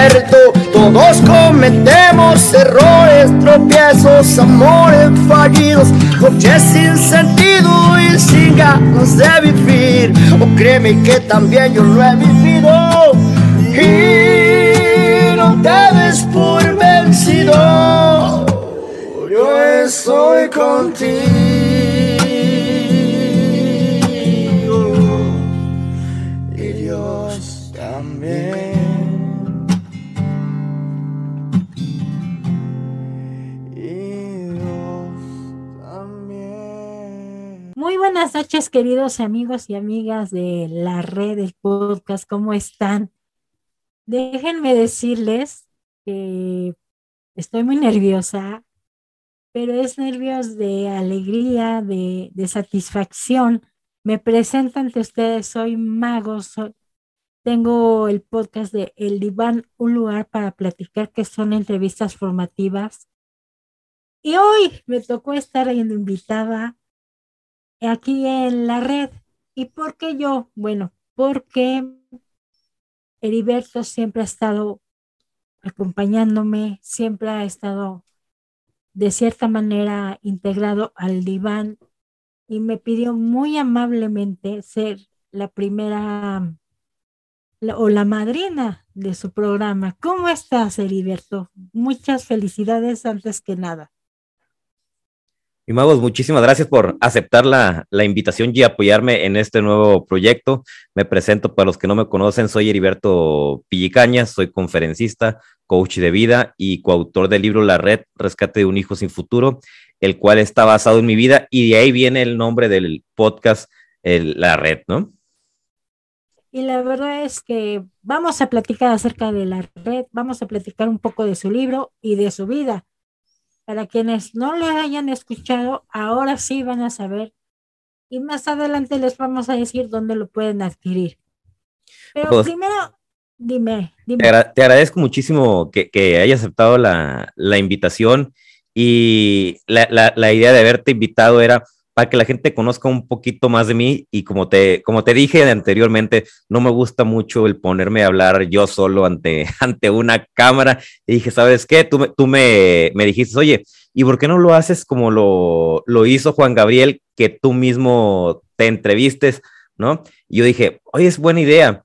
Heriberto. Todos cometemos errores, tropiezos, amores fallidos, noches sin sentido y sin ganas de vivir. O créeme que también yo lo he vivido. Y no te des por vencido. Yo estoy contigo. Buenas noches, queridos amigos y amigas de la red del podcast. ¿Cómo están? Déjenme decirles que estoy muy nerviosa, pero es nervios de alegría, de, satisfacción. Me presento ante ustedes, soy Mago, tengo el podcast de El Diván, un lugar para platicar, que son entrevistas formativas. Y hoy me tocó estar invitada aquí en la red. ¿Y por qué yo? Bueno, porque Heriberto siempre ha estado acompañándome, siempre ha estado de cierta manera integrado al diván y me pidió muy amablemente ser la primera o la madrina de su programa. ¿Cómo estás, Heriberto? Muchas felicidades antes que nada. Y Magos, muchísimas gracias por aceptar la, invitación y apoyarme en este nuevo proyecto. Me presento para los que no me conocen, soy Heriberto Pillicaña, soy conferencista, coach de vida y coautor del libro La Red, Rescate de un Hijo sin Futuro, el cual está basado en mi vida y de ahí viene el nombre del podcast, La Red, ¿no? Y la verdad es que vamos a platicar acerca de la red, vamos a platicar un poco de su libro y de su vida para quienes no le hayan escuchado, ahora sí van a saber. Y más adelante les vamos a decir dónde lo pueden adquirir. Pero pues, primero, dime, dime. Te, agradezco muchísimo que, que hayas aceptado la, la invitación y la, la, la idea de haberte invitado era para que la gente conozca un poquito más de mí y como te, como te dije anteriormente, no me gusta mucho el ponerme a hablar yo solo ante, ante una cámara. Y dije, ¿sabes qué? Tú, tú me, me dijiste, oye, ¿y por qué no lo haces como lo, lo hizo Juan Gabriel, que tú mismo te entrevistes, ¿no? Y yo dije, oye, es buena idea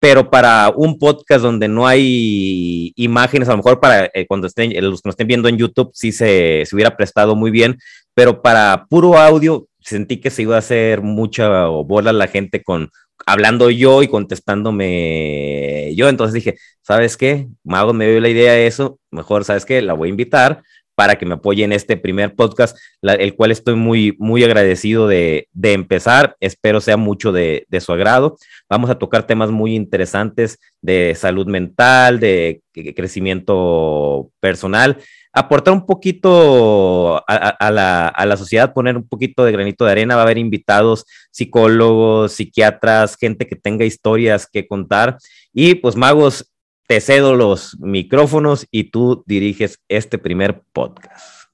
pero para un podcast donde no hay imágenes, a lo mejor para eh, cuando estén, los que nos estén viendo en YouTube, sí se, se, hubiera prestado muy bien, pero para puro audio sentí que se iba a hacer mucha bola la gente con hablando yo y contestándome yo. Entonces dije, ¿sabes qué? Mago me dio la idea de eso, mejor, ¿sabes qué? La voy a invitar para que me apoye en este primer podcast, el cual estoy muy, muy agradecido de, de empezar. Espero sea mucho de, de, su agrado. Vamos a tocar temas muy interesantes de salud mental, de crecimiento personal aportar un poquito a, la, la, sociedad, poner un poquito de granito de arena. Va a haber invitados, psicólogos, psiquiatras, gente que tenga historias que contar. Y pues magos, te cedo los micrófonos y tú diriges este primer podcast.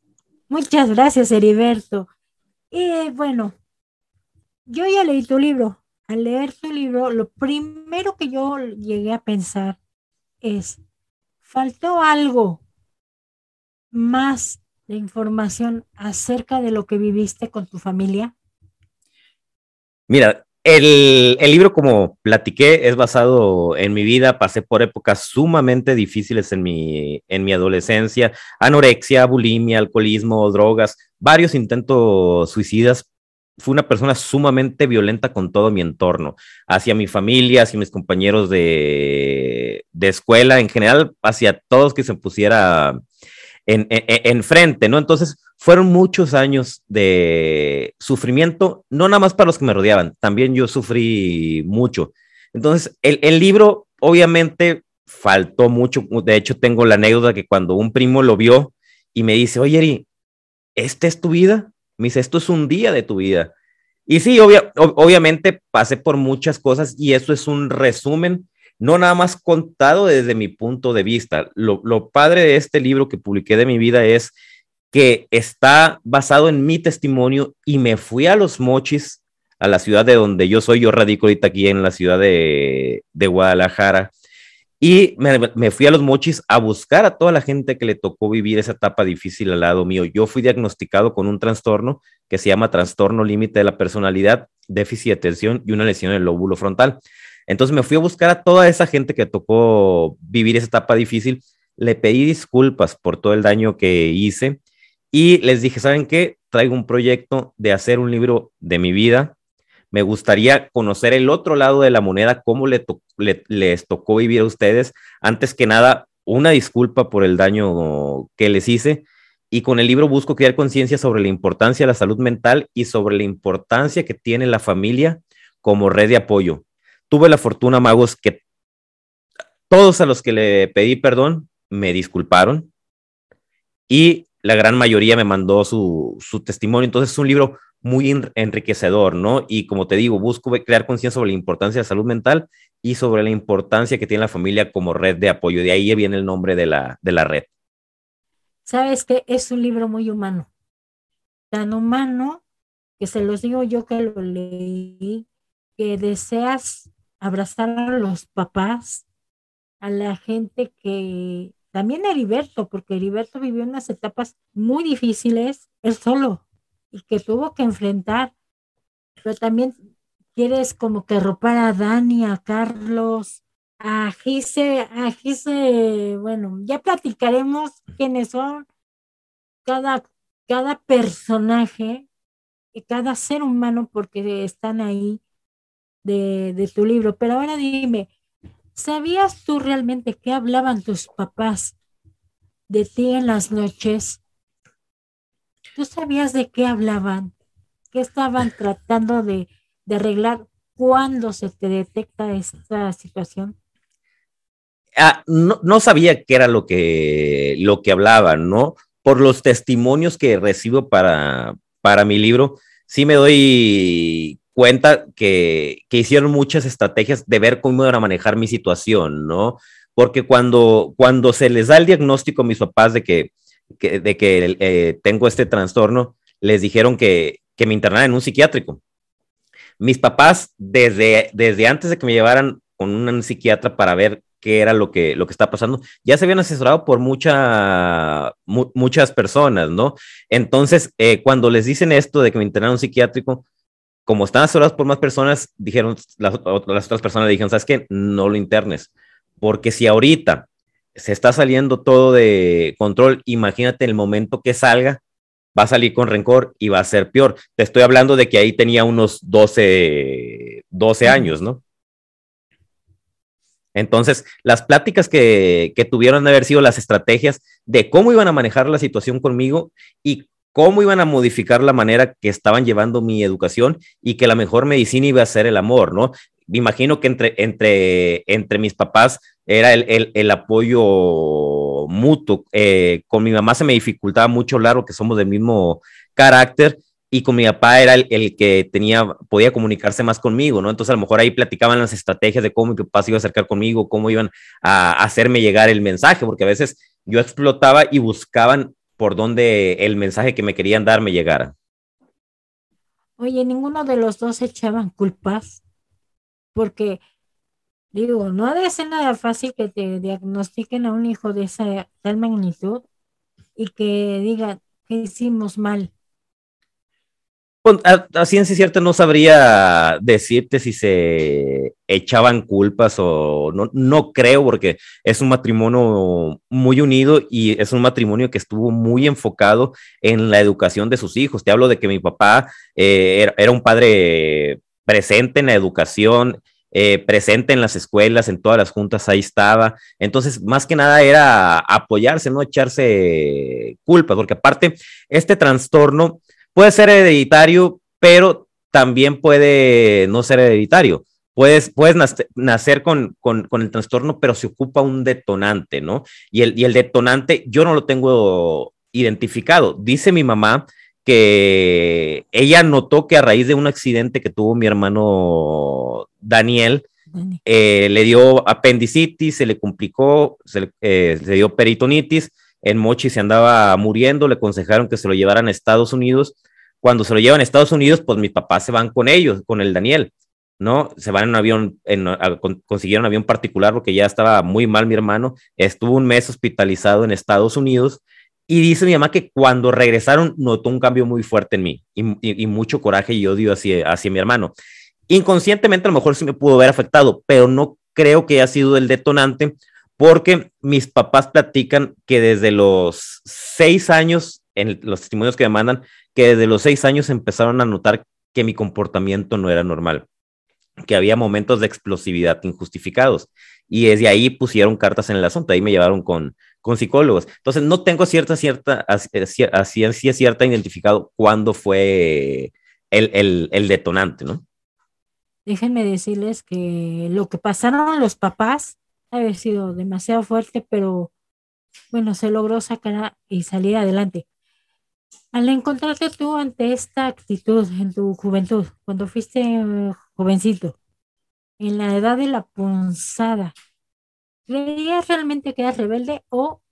Muchas gracias, Heriberto. Y bueno, yo ya leí tu libro. Al leer tu libro, lo primero que yo llegué a pensar es, faltó algo más de información acerca de lo que viviste con tu familia? Mira, el, libro, como platiqué, es basado en mi vida. Pasé por épocas sumamente difíciles en mi, en mi adolescencia. Anorexia, bulimia, alcoholismo, drogas, varios intentos suicidas. Fui una persona sumamente violenta con todo mi entorno, hacia mi familia, hacia mis compañeros de, de escuela, en general, hacia todos que se pusiera en, frente, ¿no? Entonces, fueron muchos años de sufrimiento, no nada más para los que me rodeaban, también yo sufrí mucho. Entonces, el, libro, obviamente, faltó mucho. De hecho, tengo la anécdota que cuando un primo lo vio y me dice, oye, Eri, ¿esta es tu vida? Me dice, esto es un día de tu vida. Y sí, obviamente pasé por muchas cosas y eso es un resumen no nada más contado desde mi punto de vista. Lo, padre de este libro que publiqué de mi vida es que está basado en mi testimonio y me fui a los mochis, a la ciudad de donde yo soy, yo radico ahorita aquí en la ciudad de, Guadalajara, Y me, fui a los mochis a buscar a toda la gente que le tocó vivir esa etapa difícil al lado mío. Yo fui diagnosticado con un trastorno que se llama trastorno límite de la personalidad, déficit de atención y una lesión en el lóbulo frontal. Entonces me fui a buscar a toda esa gente que tocó vivir esa etapa difícil. Le pedí disculpas por todo el daño que hice y les dije, ¿saben qué? Traigo un proyecto de hacer un libro de mi vida me gustaría conocer el otro lado de la moneda, cómo le les tocó vivir a ustedes. Antes que nada, una disculpa por el daño que les hice. Y con el libro busco crear conciencia sobre la importancia de la salud mental y sobre la importancia que tiene la familia como red de apoyo. Tuve la fortuna, magos, que todos a los que le pedí perdón me disculparon y la gran mayoría me mandó su, su testimonio. Entonces es un libro muy enriquecedor, ¿no? Y como te digo, busco crear conciencia sobre la importancia de la salud mental y sobre la importancia que tiene la familia como red de apoyo. De ahí viene el nombre de la, de la red. Sabes que es un libro muy humano, tan humano que se los digo yo que lo leí, que deseas abrazar a los papás, a la gente que también a Heriberto, porque Heriberto vivió unas etapas muy difíciles, él solo, y que tuvo que enfrentar, pero también quieres como que ropar a Dani, a Carlos, a Gise, a Gise, bueno, ya platicaremos quiénes son. Cada, cada personaje, cada ser humano, porque están ahí de, de tu libro. Pero ahora dime, ¿sabías tú realmente qué hablaban tus papás de ti en las noches? ¿Tú sabías de qué hablaban? ¿Qué estaban tratando de, arreglar cuando se te detecta esta situación? Ah, no, sabía qué era lo que, lo que hablaban, ¿no? Por los testimonios que recibo para, para mi libro, sí me doy cuenta que, que, hicieron muchas estrategias de ver cómo iban a manejar mi situación, ¿no? Porque cuando, cuando se les da el diagnóstico a mis papás de que de que eh, tengo este trastorno, les dijeron que, me internaran en un psiquiátrico. Mis papás, desde, desde antes de que me llevaran con un psiquiatra para ver qué era lo que, lo que está pasando, ya se habían asesorado por mucha, muchas personas, ¿no? Entonces, eh, cuando les dicen esto de que me internaron un psiquiátrico, como están asesorados por más personas, dijeron, las, las otras personas dijeron, ¿sabes qué? No lo internes, porque si ahorita se está saliendo todo de control. Imagínate el momento que salga, va a salir con rencor y va a ser peor. Te estoy hablando de que ahí tenía unos 12, 12 años, ¿no? Entonces, las pláticas que, que tuvieron de haber sido las estrategias de cómo iban a manejar la situación conmigo y cómo iban a modificar la manera que estaban llevando mi educación y que la mejor medicina iba a ser el amor, ¿no? Me imagino que entre, entre, entre mis papás era el, el, apoyo mutuo. Eh, con mi mamá se me dificultaba mucho, claro, que somos del mismo carácter, y con mi papá era el, el, que tenía, podía comunicarse más conmigo, ¿no? Entonces a lo mejor ahí platicaban las estrategias de cómo mi papá se iba a acercar conmigo, cómo iban a, hacerme llegar el mensaje, porque a veces yo explotaba y buscaban por dónde el mensaje que me querían dar me llegara. Oye, ninguno de los dos echaban culpas, porque Digo, no ha de ser nada fácil que te diagnostiquen a un hijo de esa tal magnitud y que digan que hicimos mal. A, ciencia cierta no sabría decirte si se echaban culpas o no, no creo porque es un matrimonio muy unido y es un matrimonio que estuvo muy enfocado en la educación de sus hijos. Te hablo de que mi papá eh, era, un padre presente en la educación, eh, presente en las escuelas, en todas las juntas, ahí estaba. Entonces, más que nada era apoyarse, no echarse culpa, porque aparte, este trastorno puede ser hereditario, pero también puede no ser hereditario. Puedes, puedes nacer con, con, el trastorno, pero se ocupa un detonante, ¿no? Y el, y el detonante yo no lo tengo identificado. Dice mi mamá que ella notó que a raíz de un accidente que tuvo mi hermano Daniel, eh, le dio apendicitis, se le complicó, se eh, le, dio peritonitis, en Mochi se andaba muriendo, le aconsejaron que se lo llevaran a Estados Unidos. Cuando se lo llevan a Estados Unidos, pues mis papás se van con ellos, con el Daniel. ¿no? Se van en un avión, en, consiguieron un avión particular porque ya estaba muy mal mi hermano, estuvo un mes hospitalizado en Estados Unidos y dice mi mamá que cuando regresaron notó un cambio muy fuerte en mí y, mucho coraje y odio hacia, hacia mi hermano. Inconscientemente a lo mejor sí me pudo haber afectado, pero no creo que haya sido el detonante porque mis papás platican que desde los seis años, en los testimonios que me mandan, que desde los seis años empezaron a notar que mi comportamiento no era normal, que había momentos de explosividad injustificados. Y desde ahí pusieron cartas en el asunto, ahí me llevaron con, con psicólogos. Entonces, no tengo cierta, cierta, así cierta identificado cuándo fue el, el, el detonante, ¿no? Déjenme decirles que lo que pasaron los papás haber sido demasiado fuerte, pero bueno, se logró sacar y salir adelante. Al encontrarte tú ante esta actitud en tu juventud, cuando fuiste eh, jovencito, en la edad de la punzada, ¿creías realmente que eras rebelde o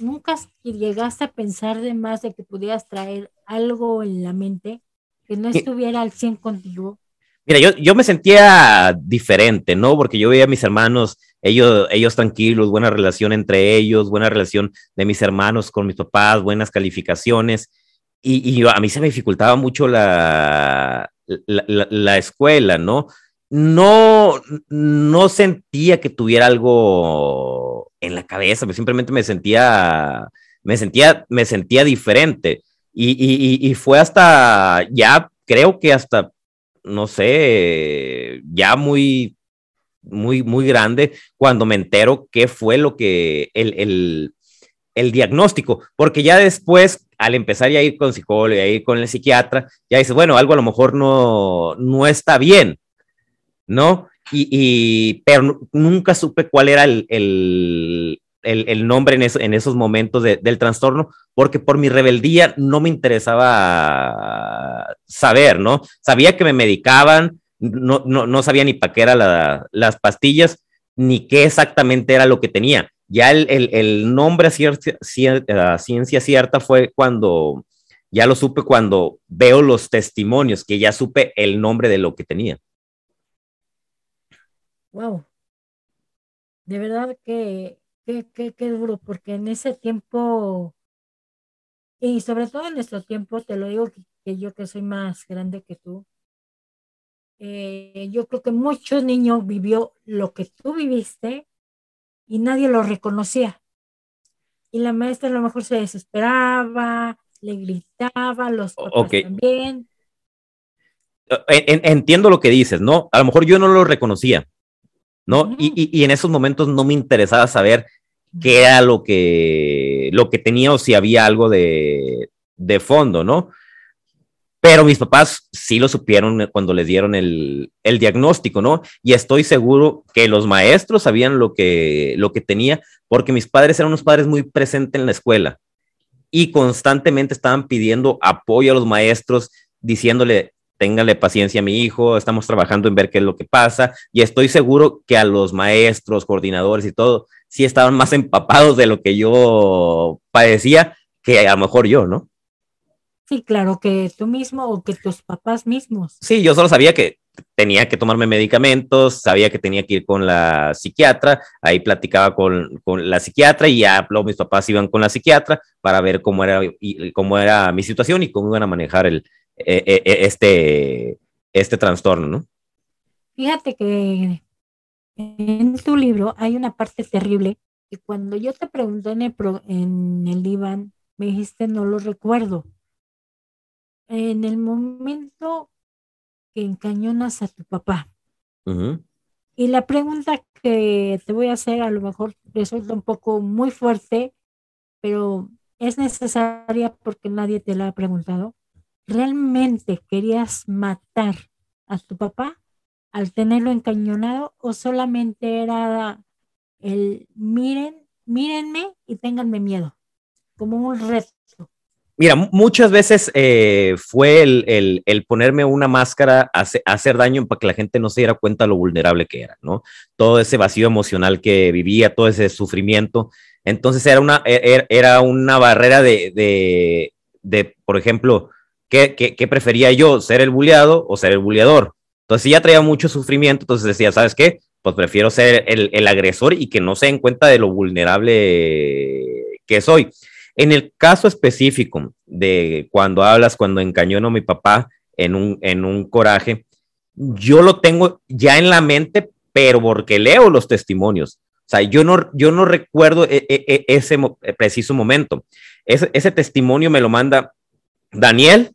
nunca llegaste a pensar de más de que pudieras traer algo en la mente que no estuviera al 100 contigo? Mira, yo, yo me sentía diferente, ¿no? Porque yo veía a mis hermanos, ellos, ellos tranquilos, buena relación entre ellos, buena relación de mis hermanos con mis papás, buenas calificaciones. Y, y a mí se me dificultaba mucho la, la, la, escuela, ¿no? No, no sentía que tuviera algo en la cabeza, simplemente me sentía, me sentía, me sentía diferente. Y, y, y fue hasta, ya creo que hasta no sé, ya muy, muy, muy grande cuando me entero qué fue lo que el, el, diagnóstico, porque ya después, al empezar ya a ir con psicólogo, a ir con el psiquiatra, ya dices, bueno, algo a lo mejor no, no está bien, ¿no? Y, pero nunca supe cuál era el, el, nombre en, en, esos momentos del trastorno, porque por mi rebeldía no me interesaba saber, ¿no? Sabía que me medicaban, no, no, no sabía ni para qué eran las pastillas, ni qué exactamente era lo que tenía. Ya el, el, nombre a, ciencia, cierta fue cuando, ya lo supe cuando veo los testimonios, que ya supe el nombre de lo que tenía. Wow. De verdad que qué, qué, qué duro, porque en ese tiempo, y sobre todo en nuestro tiempo, te lo digo que, yo que soy más grande que tú, eh, yo creo que muchos niños vivió lo que tú viviste y nadie lo reconocía. Y la maestra a lo mejor se desesperaba, le gritaba, los papás también. Entiendo lo que dices, ¿no? A lo mejor yo no lo reconocía, ¿no? y, en esos momentos no me interesaba saber qué era lo que, lo que tenía o si había algo de, de fondo, ¿no? Pero mis papás sí lo supieron cuando les dieron el, el, diagnóstico, ¿no? Y estoy seguro que los maestros sabían lo que, lo que tenía, porque mis padres eran unos padres muy presentes en la escuela y constantemente estaban pidiendo apoyo a los maestros, diciéndole, téngale paciencia a mi hijo, estamos trabajando en ver qué es lo que pasa y estoy seguro que a los maestros, coordinadores y todo, sí estaban más empapados de lo que yo padecía que a lo mejor yo, ¿no? Sí, claro, que tú mismo o que tus papás mismos. Sí, yo solo sabía que tenía que tomarme medicamentos, sabía que tenía que ir con la psiquiatra, ahí platicaba con, con la psiquiatra y ya luego mis papás iban con la psiquiatra para ver cómo era, y, cómo era mi situación y cómo iban a manejar el, e, e, e, este, este trastorno, ¿no? Fíjate que en tu libro hay una parte terrible que cuando yo te pregunté en el, en el diván, me dijiste no lo recuerdo. En el momento que encañonas a tu papá. Y la pregunta que te voy a hacer a lo mejor resulta un poco muy fuerte, pero es necesaria porque nadie te la ha preguntado. ¿realmente querías matar a tu papá al tenerlo encañonado o solamente era el miren, mírenme y ténganme miedo, como un reto? Mira, muchas veces eh, fue el, el, ponerme una máscara hacer daño para que la gente no se diera cuenta lo vulnerable que era, ¿no? Todo ese vacío emocional que vivía, todo ese sufrimiento. Entonces era una, e, e, era una barrera de, de, de por ejemplo, ¿Qué, prefería yo, ser el bulleado o ser el bulleador? Entonces ya traía mucho sufrimiento, entonces decía, ¿sabes qué? Pues prefiero ser el, el agresor y que no se den cuenta de lo vulnerable que soy. En el caso específico de cuando hablas, cuando encañono a mi papá en un, en un coraje, yo lo tengo ya en la mente, pero porque leo los testimonios. O sea, yo no, yo no recuerdo e, e, e, ese preciso momento. Ese, ese testimonio me lo manda Daniel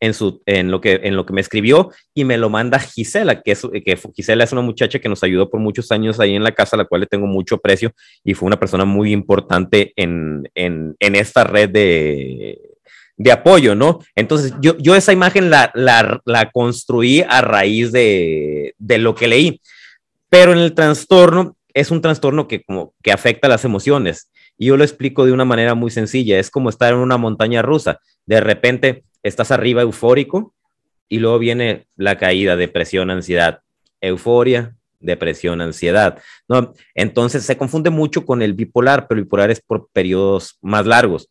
en, su, en, lo que, en lo que me escribió y me lo manda Gisela, que, es, que Gisela es una muchacha que nos ayudó por muchos años ahí en la casa, a la cual le tengo mucho aprecio y fue una persona muy importante en, en, en esta red de, de, apoyo, ¿no? Entonces, yo, yo esa imagen la, la, la construí a raíz de, de, lo que leí, pero en el trastorno es un trastorno que, como, que afecta las emociones. Y yo lo explico de una manera muy sencilla, es como estar en una montaña rusa. De repente estás arriba eufórico y luego viene la caída, depresión, ansiedad, euforia, depresión, ansiedad. ¿no? Entonces se confunde mucho con el bipolar, pero el bipolar es por periodos más largos.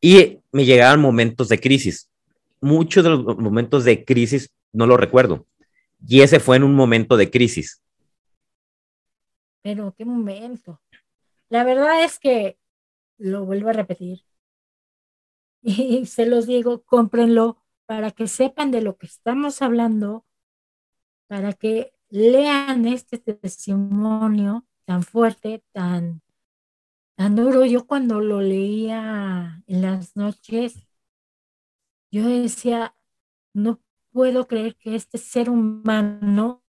Y me llegaban momentos de crisis. Muchos de los momentos de crisis no lo recuerdo. Y ese fue en un momento de crisis. Pero qué momento. La verdad es que, lo vuelvo a repetir, y se los digo, cómprenlo para que sepan de lo que estamos hablando, para que lean este testimonio tan fuerte, tan, tan duro. Yo cuando lo leía en las noches, yo decía, no puedo creer que este ser humano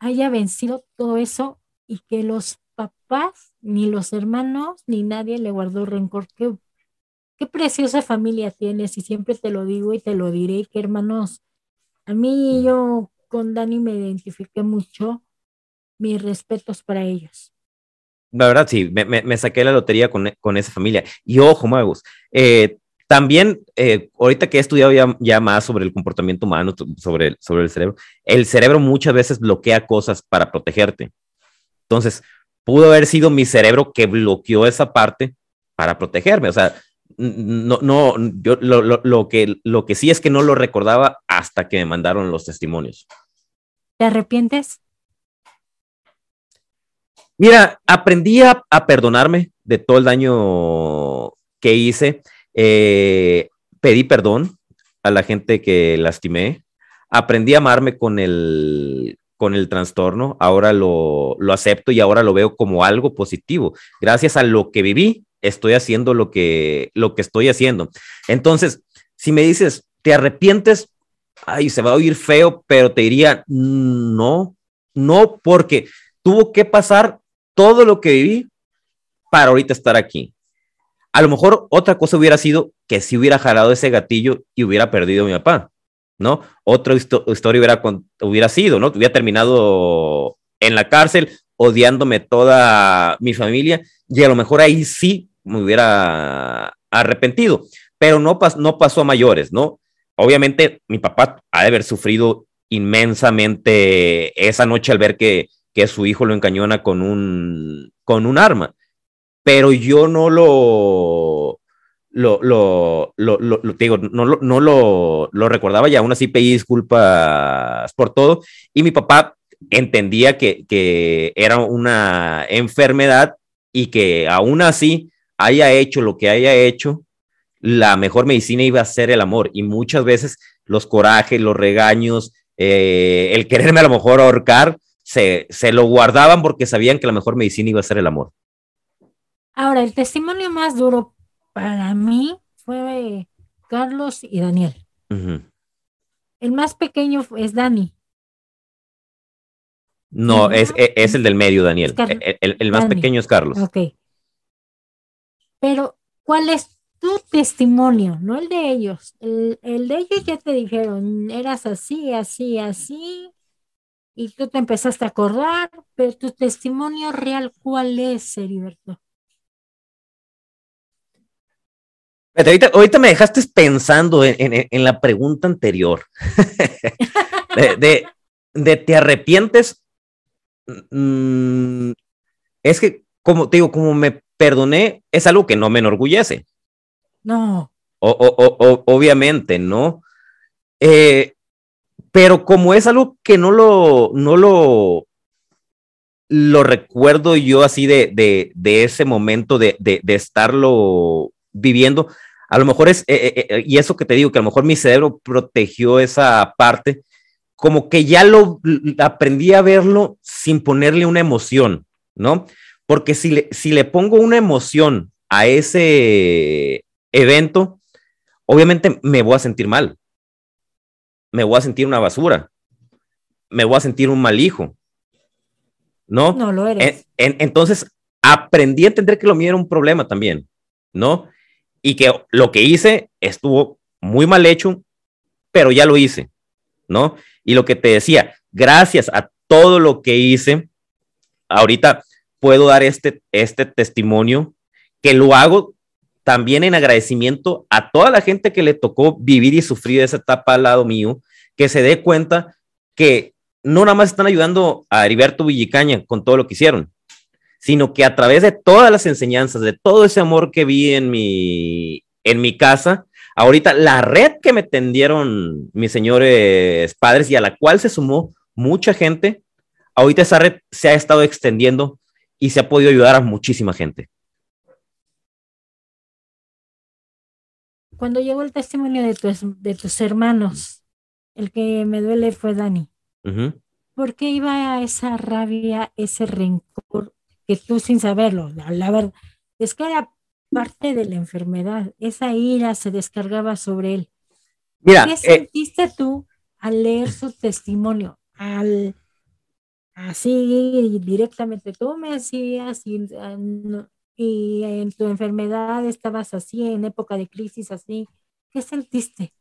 haya vencido todo eso y que los papás, ni los hermanos, ni nadie le guardó rencor. Qué qué preciosa familia tienes y siempre te lo digo y te lo diré, que hermanos, a mí yo con Dani me identifiqué mucho, mis respetos para ellos. La verdad, sí, me, me, saqué la lotería con, con, esa familia. Y ojo, magos, eh, también, eh, ahorita que he estudiado ya, ya, más sobre el comportamiento humano, sobre, sobre el cerebro, el cerebro muchas veces bloquea cosas para protegerte. Entonces, pudo haber sido mi cerebro que bloqueó esa parte para protegerme. O sea, no, no, yo lo, lo, lo, que, lo que sí es que no lo recordaba hasta que me mandaron los testimonios. ¿Te arrepientes? Mira, aprendí a, a perdonarme de todo el daño que hice. Eh, pedí perdón a la gente que lastimé. Aprendí a amarme con el, con el trastorno. Ahora lo, lo acepto y ahora lo veo como algo positivo. Gracias a lo que viví, estoy haciendo lo que, lo que estoy haciendo. Entonces, si me dices, ¿te arrepientes? Ay, se va a oír feo, pero te diría, no, no, porque tuvo que pasar todo lo que viví para ahorita estar aquí. A lo mejor otra cosa hubiera sido que si hubiera jalado ese gatillo y hubiera perdido a mi papá, ¿no? Otra historia hubiera, hubiera sido, ¿no? Hubiera terminado en la cárcel odiándome toda mi familia y a lo mejor ahí sí me hubiera arrepentido, pero no, no pasó a mayores, ¿no? Obviamente mi papá ha de haber sufrido inmensamente esa noche al ver que, que su hijo lo encañona con un, con un arma, pero yo no lo, lo, lo, lo, lo, digo, no, lo, no lo, lo recordaba y aún así pedí disculpas por todo. Y mi papá entendía que, que era una enfermedad y que aún así haya hecho lo que haya hecho, la mejor medicina iba a ser el amor. Y muchas veces los corajes, los regaños, eh, el quererme a lo mejor ahorcar, se, se lo guardaban porque sabían que la mejor medicina iba a ser el amor. Ahora, el testimonio más duro para mí fue Carlos y Daniel. Uh -huh. El más pequeño es Dani. No, es, es, el del medio, Daniel. El, el, el, más Dani. pequeño es Carlos. Ok. Pero, ¿cuál es tu testimonio? No el de ellos. El, el, de ellos ya te dijeron, eras así, así, así, y tú te empezaste a acordar, pero tu testimonio real, ¿cuál es, Heriberto? Ahorita, me dejaste pensando en, en, la pregunta anterior. de, de, de, ¿te arrepientes? Mm, es que, como te digo, como me perdoné, es algo que no me enorgullece. No. O, o, o, obviamente, ¿no? Eh, pero como es algo que no lo, no lo, lo recuerdo yo así de, de, de ese momento de, de, de, estarlo viviendo, a lo mejor es, eh, eh, y eso que te digo, que a lo mejor mi cerebro protegió esa parte, como que ya lo aprendí a verlo sin ponerle una emoción, ¿no? Porque si le, si le pongo una emoción a ese evento, obviamente me voy a sentir mal. Me voy a sentir una basura. Me voy a sentir un mal hijo. ¿No? No lo eres. En, en, entonces, aprendí a entender que lo mío era un problema también, ¿no? Y que lo que hice estuvo muy mal hecho, pero ya lo hice, ¿no? Y lo que te decía, gracias a todo lo que hice, ahorita puedo dar este, este testimonio que lo hago también en agradecimiento a toda la gente que le tocó vivir y sufrir esa etapa al lado mío, que se dé cuenta que no nada más están ayudando a Heriberto Villicaña con todo lo que hicieron, sino que a través de todas las enseñanzas, de todo ese amor que vi en mi, en mi casa, ahorita la red que me tendieron mis señores padres y a la cual se sumó mucha gente, ahorita esa red se ha estado extendiendo y se ha podido ayudar a muchísima gente. Cuando llegó el testimonio de tus, de tus hermanos, el que me duele fue Dani. Uh -huh. ¿Por qué iba a esa rabia, ese rencor que tú sin saberlo? La, la verdad es que era parte de la enfermedad. Esa ira se descargaba sobre él. Mira, ¿Qué sentiste eh, tú al leer su testimonio? Al así directamente, tú me decías y, y en tu enfermedad estabas así, en época de crisis así. ¿Qué sentiste?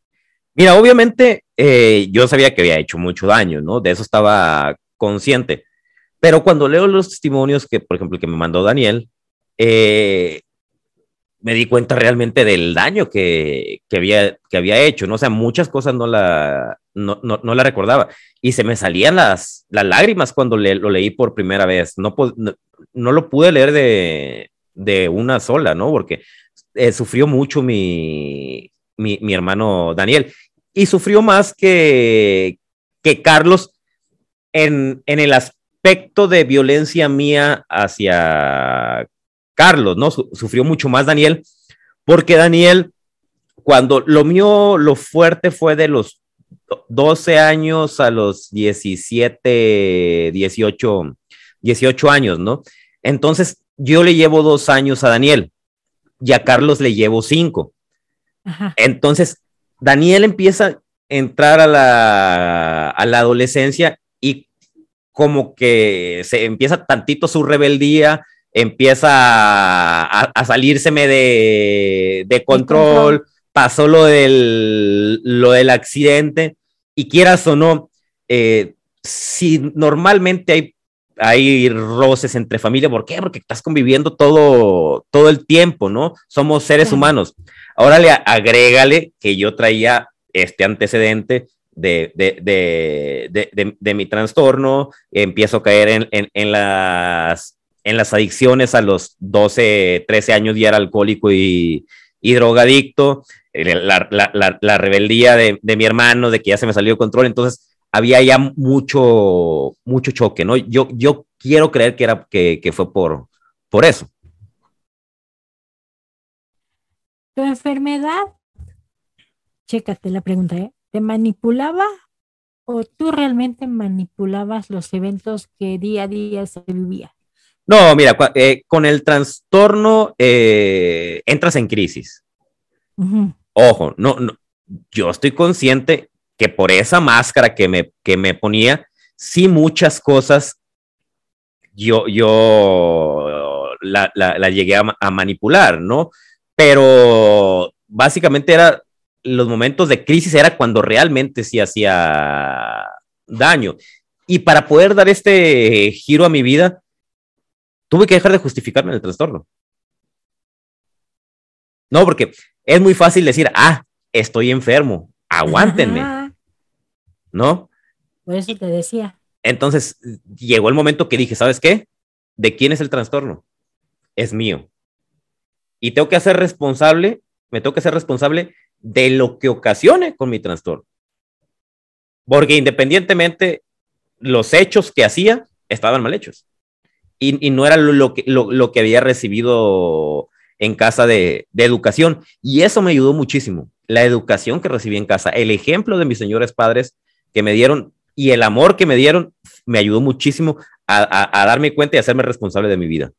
Mira, obviamente eh, yo sabía que había hecho mucho daño, ¿no? De eso estaba consciente. Pero cuando leo los testimonios que, por ejemplo, que me mandó Daniel, eh, me di cuenta realmente del daño que, que, había, que había hecho, ¿no? O sea, muchas cosas no la, no, no, no la recordaba. Y se me salían las, las lágrimas cuando le, lo leí por primera vez. No, no, no lo pude leer de, de, una sola, ¿no? Porque eh, sufrió mucho mi, mi, mi, hermano Daniel. Y sufrió más que, que Carlos en, en el aspecto de violencia mía hacia Carlos, ¿no? Sufrió mucho más Daniel, porque Daniel, cuando lo mío, lo fuerte fue de los 12 años a los 17, 18, 18 años, ¿no? Entonces, yo le llevo dos años a Daniel y a Carlos le llevo cinco. Ajá. Entonces, Daniel empieza a entrar a la, a la adolescencia y como que se empieza tantito su rebeldía, empieza a, a salírseme de, de control, control, pasó lo del, lo del accidente y quieras o no, eh, si normalmente hay, hay roces entre familia, ¿por qué? Porque estás conviviendo todo, todo el tiempo, ¿no? Somos seres sí. humanos. Ahora le agrégale que yo traía este antecedente de, de, de, de, mi trastorno, empiezo a caer en, en, en las en las adicciones a los 12, 13 años ya era alcohólico y, y drogadicto, la, la, la, la rebeldía de, de, mi hermano, de que ya se me salió de control, entonces había ya mucho, mucho choque, ¿no? Yo, yo quiero creer que, era, que, que fue por, por eso. ¿Tu enfermedad? Chécate la pregunta, ¿eh? ¿Te manipulaba o tú realmente manipulabas los eventos que día a día se vivía? No, mira, eh, con el trastorno eh, entras en crisis. Uh -huh. Ojo, no, no, yo estoy consciente que por esa máscara que me, que me ponía, sí muchas cosas yo, yo la, la, la llegué a, a, manipular, ¿no? Pero básicamente era los momentos de crisis, era cuando realmente sí hacía daño. Y para poder dar este giro a mi vida, tuve que dejar de justificarme en el trastorno. No, porque es muy fácil decir, ah, estoy enfermo, aguántenme. Ajá. ¿No? Por eso te decía. Entonces llegó el momento que dije, ¿sabes qué? ¿De quién es el trastorno? Es mío. Y tengo que hacer responsable, me tengo que hacer responsable de lo que ocasione con mi trastorno. porque independientemente los hechos que hacía estaban mal hechos. Y, no era lo que, lo, que había recibido en casa de, educación. Y eso me ayudó muchísimo. La educación que recibí en casa, el ejemplo de mis señores padres que me dieron y el amor que me dieron, me ayudó muchísimo a, a, darme cuenta y hacerme responsable de mi vida.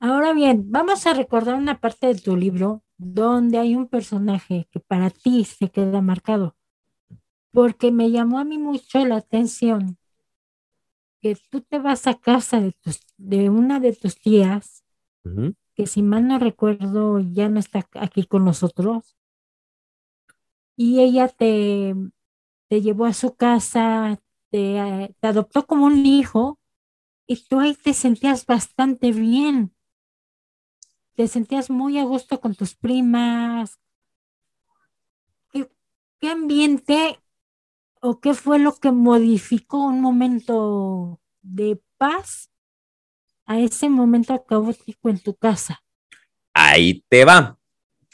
Ahora bien, vamos a recordar una parte de tu libro donde hay un personaje que para ti se queda marcado, porque me llamó a mí mucho la atención que tú te vas a casa de, tus, de una de tus tías, uh -huh. que si mal no recuerdo ya no está aquí con nosotros, y ella te, te llevó a su casa, te, te adoptó como un hijo, y tú ahí te sentías bastante bien te sentías muy a gusto con tus primas. ¿Qué, qué ambiente o qué fue lo que modificó un momento de paz a ese momento caótico en tu casa? Ahí te va.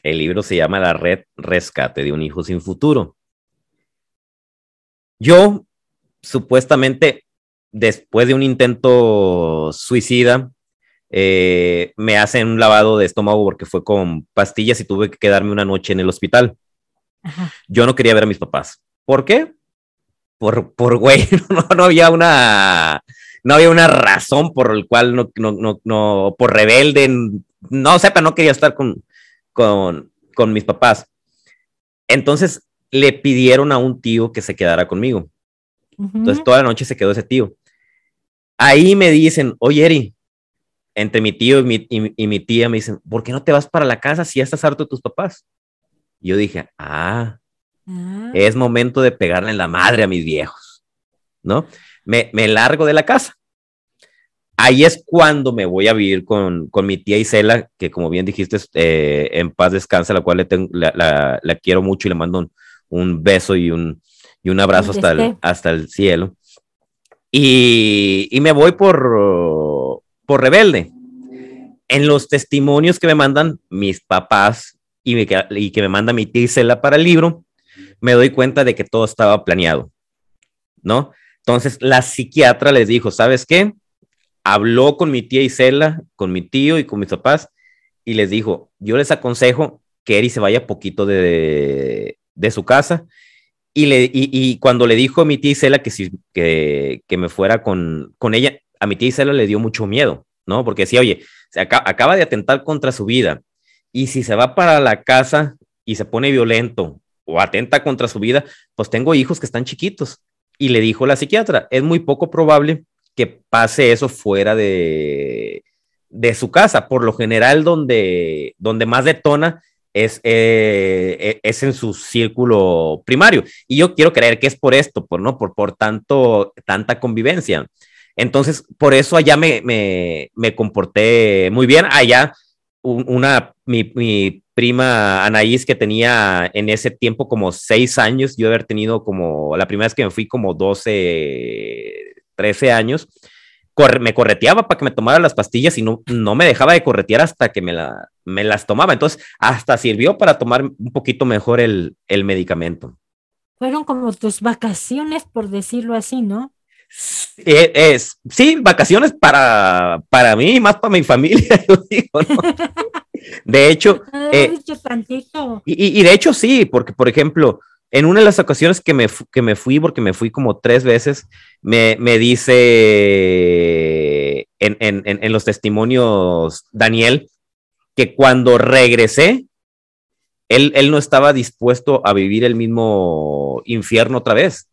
El libro se llama La Red Rescate de un Hijo sin Futuro. Yo, supuestamente, después de un intento suicida, eh, me hacen un lavado de estómago porque fue con pastillas y tuve que quedarme una noche en el hospital. Ajá. Yo no quería ver a mis papás. ¿Por qué? Por, por güey, no, no, había una, no había una razón por el cual no, no, no, no por rebelde, no sepa, no quería estar con, con, con mis papás. Entonces le pidieron a un tío que se quedara conmigo. Uh -huh. Entonces toda la noche se quedó ese tío. Ahí me dicen, oye, Eri, entre mi tío y mi, y, y mi, tía me dicen, ¿por qué no te vas para la casa si ya estás harto de tus papás? Y yo dije, ah, ah, es momento de pegarle en la madre a mis viejos, ¿no? Me, me largo de la casa. Ahí es cuando me voy a vivir con, con mi tía Isela, que como bien dijiste, eh, en paz descansa, la cual le tengo, la, la, la, quiero mucho y le mando un, un beso y un, y un abrazo hasta el, hasta el cielo. Y, y me voy por, por rebelde. En los testimonios que me mandan mis papás y, me, y que me manda mi tía Isela para el libro, me doy cuenta de que todo estaba planeado, ¿no? Entonces la psiquiatra les dijo, ¿sabes qué? Habló con mi tía Isela, con mi tío y con mis papás y les dijo, yo les aconsejo que Eri se vaya poquito de, de su casa y, le, y, cuando le dijo a mi tía Isela que, si, que, que me fuera con, con ella, a mi tía Isela le dio mucho miedo, ¿no? Porque decía, oye, se acaba de atentar contra su vida y si se va para la casa y se pone violento o atenta contra su vida, pues tengo hijos que están chiquitos. Y le dijo la psiquiatra, es muy poco probable que pase eso fuera de, de su casa. Por lo general, donde, donde más detona es, eh, es en su círculo primario. Y yo quiero creer que es por esto, por, ¿no? por, por tanto, tanta convivencia. Entonces, por eso allá me, me, me comporté muy bien. Allá, una, mi, mi, prima Anaís, que tenía en ese tiempo como seis años, yo haber tenido como, la primera vez que me fui como 12, 13 años, me correteaba para que me tomara las pastillas y no, no me dejaba de corretear hasta que me, la, me las tomaba. Entonces, hasta sirvió para tomar un poquito mejor el, el medicamento. Fueron como tus vacaciones, por decirlo así, ¿no? Es, es, sí, vacaciones para, para mí, más para mi familia, yo digo, ¿no? De hecho, eh, y, y, de hecho sí, porque por ejemplo, en una de las ocasiones que me, que me fui, porque me fui como tres veces, me, me dice en, en, en, los testimonios Daniel que cuando regresé, él, él no estaba dispuesto a vivir el mismo infierno otra vez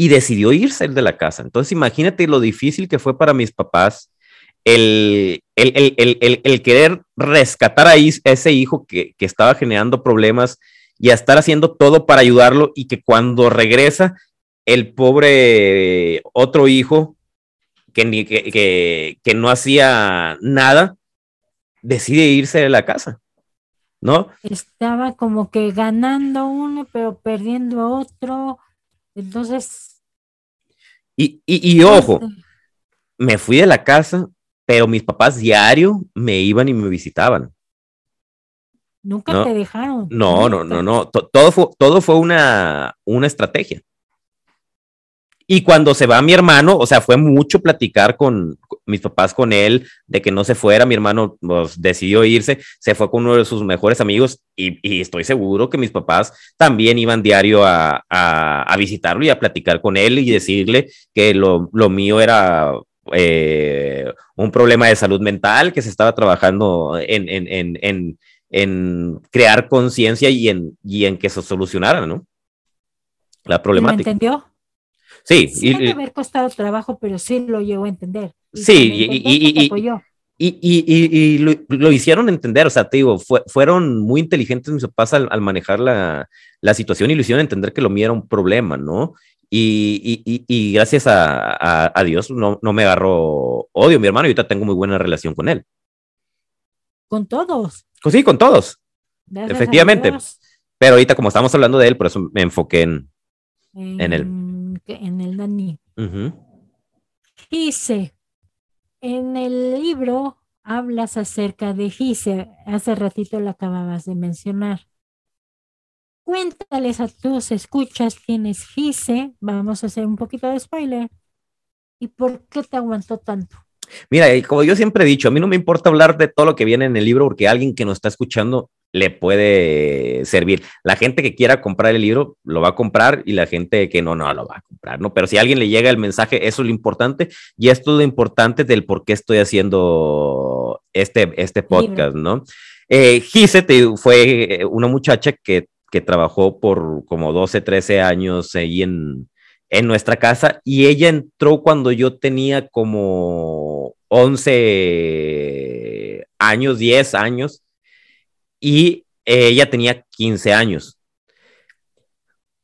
y decidió irse de la casa. Entonces imagínate lo difícil que fue para mis papás el, el, el, el, querer rescatar a ese hijo que, que, estaba generando problemas y a estar haciendo todo para ayudarlo y que cuando regresa el pobre otro hijo que, que, que, que no hacía nada, decide irse de la casa. ¿No? Estaba como que ganando uno, pero perdiendo otro. Entonces. Y, y, y ojo, me fui de la casa pero mis papás diario me iban y me visitaban. Nunca te dejaron. No, no, no, no. Todo fue, todo fue una, una estrategia. Y cuando se va mi hermano, o sea, fue mucho platicar con, mis papás con él de que no se fuera. Mi hermano pues, decidió irse, se fue con uno de sus mejores amigos y, estoy seguro que mis papás también iban diario a, a, visitarlo y a platicar con él y decirle que lo, lo mío era eh, un problema de salud mental, que se estaba trabajando en, en, en, en, en crear conciencia y en, y en que se solucionara, ¿no? La problemática. ¿Me entendió? Sí. Sí, y, haber costado trabajo, pero sí lo llegó a entender. sí, y, y, lo, hicieron entender, o sea, te digo, fueron muy inteligentes mis papás al, manejar la, la, situación y lo hicieron entender que lo mío era un problema, ¿no? Y, gracias a, a, Dios no, no, me agarró odio mi hermano y ahorita tengo muy buena relación con él. ¿Con todos? Pues sí, con todos. Efectivamente. Pero ahorita como estamos hablando de él, por eso me enfoqué en, en él en el Dani. Gise, en el libro hablas acerca de Gise, hace ratito lo acababas de mencionar. Cuéntales a tus escuchas quién es Gise, vamos a hacer un poquito de spoiler. ¿Y por qué te aguantó tanto? Mira, como yo siempre he dicho, a mí no me importa hablar de todo lo que viene en el libro porque alguien que nos está escuchando le puede servir. La gente que quiera comprar el libro lo va a comprar y la gente que no, no lo va a comprar, ¿no? Pero si a alguien le llega el mensaje, eso es lo importante y esto es lo importante del por qué estoy haciendo este, este podcast, ¿no? Eh, Gise fue una muchacha que, que, trabajó por como 12, 13 años ahí en, en nuestra casa y ella entró cuando yo tenía como 11 años, 10 años y ella tenía 15 años.